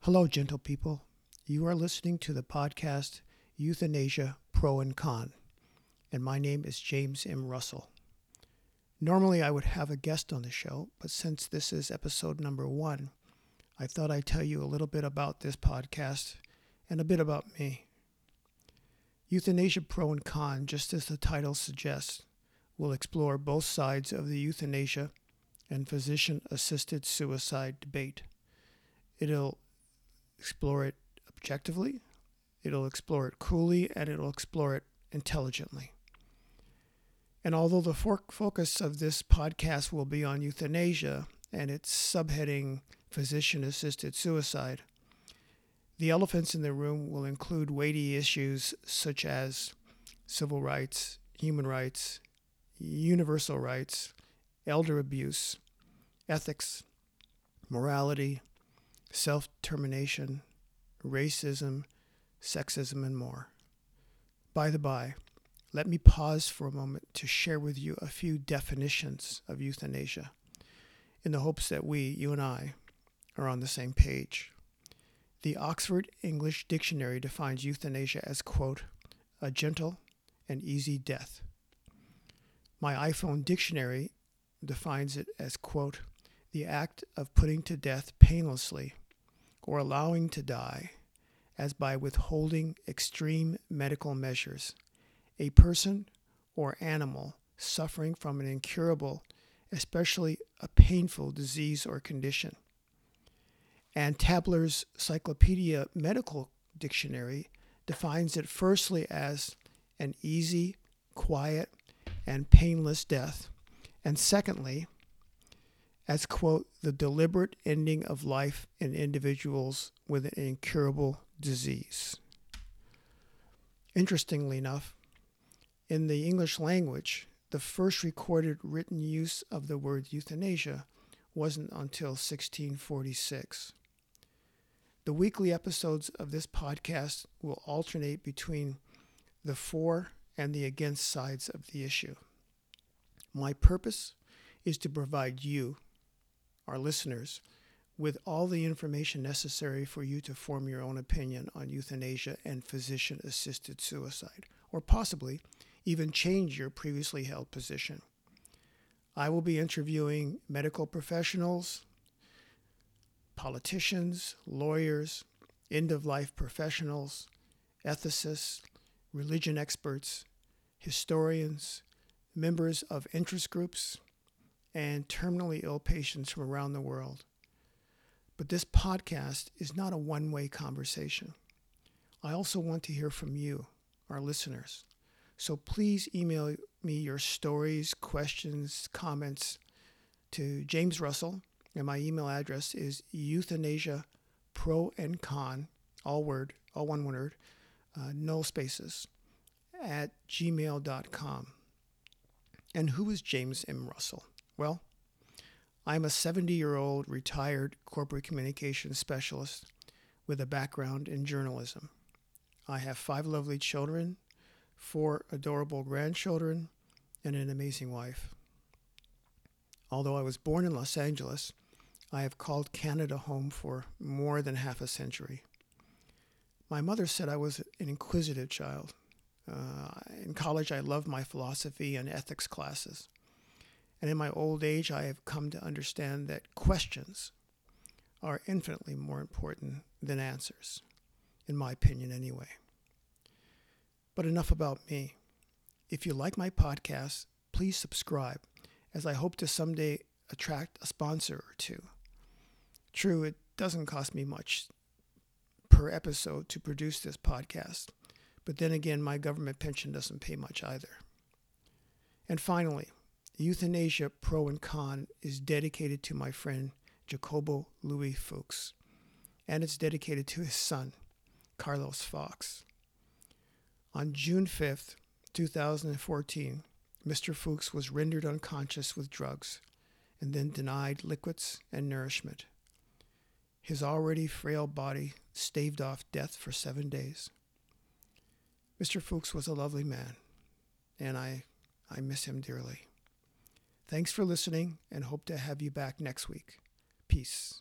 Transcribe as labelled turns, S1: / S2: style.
S1: Hello, gentle people. You are listening to the podcast Euthanasia Pro and Con, and my name is James M. Russell. Normally, I would have a guest on the show, but since this is episode number one, I thought I'd tell you a little bit about this podcast and a bit about me. Euthanasia Pro and Con, just as the title suggests, will explore both sides of the euthanasia and physician assisted suicide debate. It'll explore it objectively, it'll explore it coolly, and it'll explore it intelligently. And although the focus of this podcast will be on euthanasia and its subheading physician assisted suicide, the elephants in the room will include weighty issues such as civil rights, human rights, universal rights, elder abuse, ethics, morality, self determination, racism, sexism, and more. By the by, let me pause for a moment to share with you a few definitions of euthanasia in the hopes that we, you and I, are on the same page. The Oxford English Dictionary defines euthanasia as, quote, a gentle and easy death. My iPhone dictionary defines it as, quote, the act of putting to death painlessly or allowing to die as by withholding extreme medical measures a person or animal suffering from an incurable, especially a painful disease or condition. And Taber's Cyclopedia Medical Dictionary defines it firstly as an easy, quiet, and painless death, and secondly, as, quote, the deliberate ending of life in individuals with an incurable disease. Interestingly enough, in the English language, the first recorded written use of the word euthanasia wasn't until 1646. The weekly episodes of this podcast will alternate between the for and the against sides of the issue. My purpose is to provide you, our listeners, with all the information necessary for you to form your own opinion on euthanasia and physician assisted suicide, or possibly even change your previously held position. I will be interviewing medical professionals, politicians, lawyers, end of life professionals, ethicists, religion experts, historians, members of interest groups, and terminally ill patients from around the world. But this podcast is not a one way conversation. I also want to hear from you, our listeners. So please email me your stories, questions, comments to James Russell, and my email address is euthanasia pro and con, all word, all one word, uh, no spaces, at gmail.com. And who is James M. Russell? Well, I'm a 70 year old retired corporate communications specialist with a background in journalism. I have five lovely children, four adorable grandchildren, and an amazing wife. Although I was born in Los Angeles, I have called Canada home for more than half a century. My mother said I was an inquisitive child. Uh, in college, I loved my philosophy and ethics classes. And in my old age, I have come to understand that questions are infinitely more important than answers, in my opinion, anyway. But enough about me. If you like my podcast, please subscribe, as I hope to someday attract a sponsor or two. True, it doesn't cost me much per episode to produce this podcast, but then again, my government pension doesn't pay much either. And finally, Euthanasia Pro and Con is dedicated to my friend Jacobo Louis Fuchs, and it's dedicated to his son, Carlos Fuchs. On June 5th, 2014, Mr. Fuchs was rendered unconscious with drugs and then denied liquids and nourishment. His already frail body staved off death for seven days. Mr. Fuchs was a lovely man, and I, I miss him dearly. Thanks for listening and hope to have you back next week. Peace.